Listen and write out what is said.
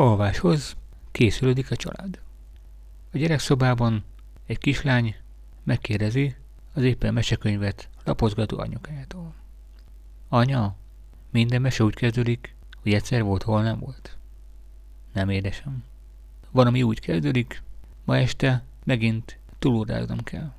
Alváshoz készülődik a család. A gyerekszobában egy kislány megkérdezi az éppen mesekönyvet lapozgató anyukájától. Anya, minden mese úgy kezdődik, hogy egyszer volt, hol nem volt. Nem édesem. Van, ami úgy kezdődik, ma este megint túlóráznom kell.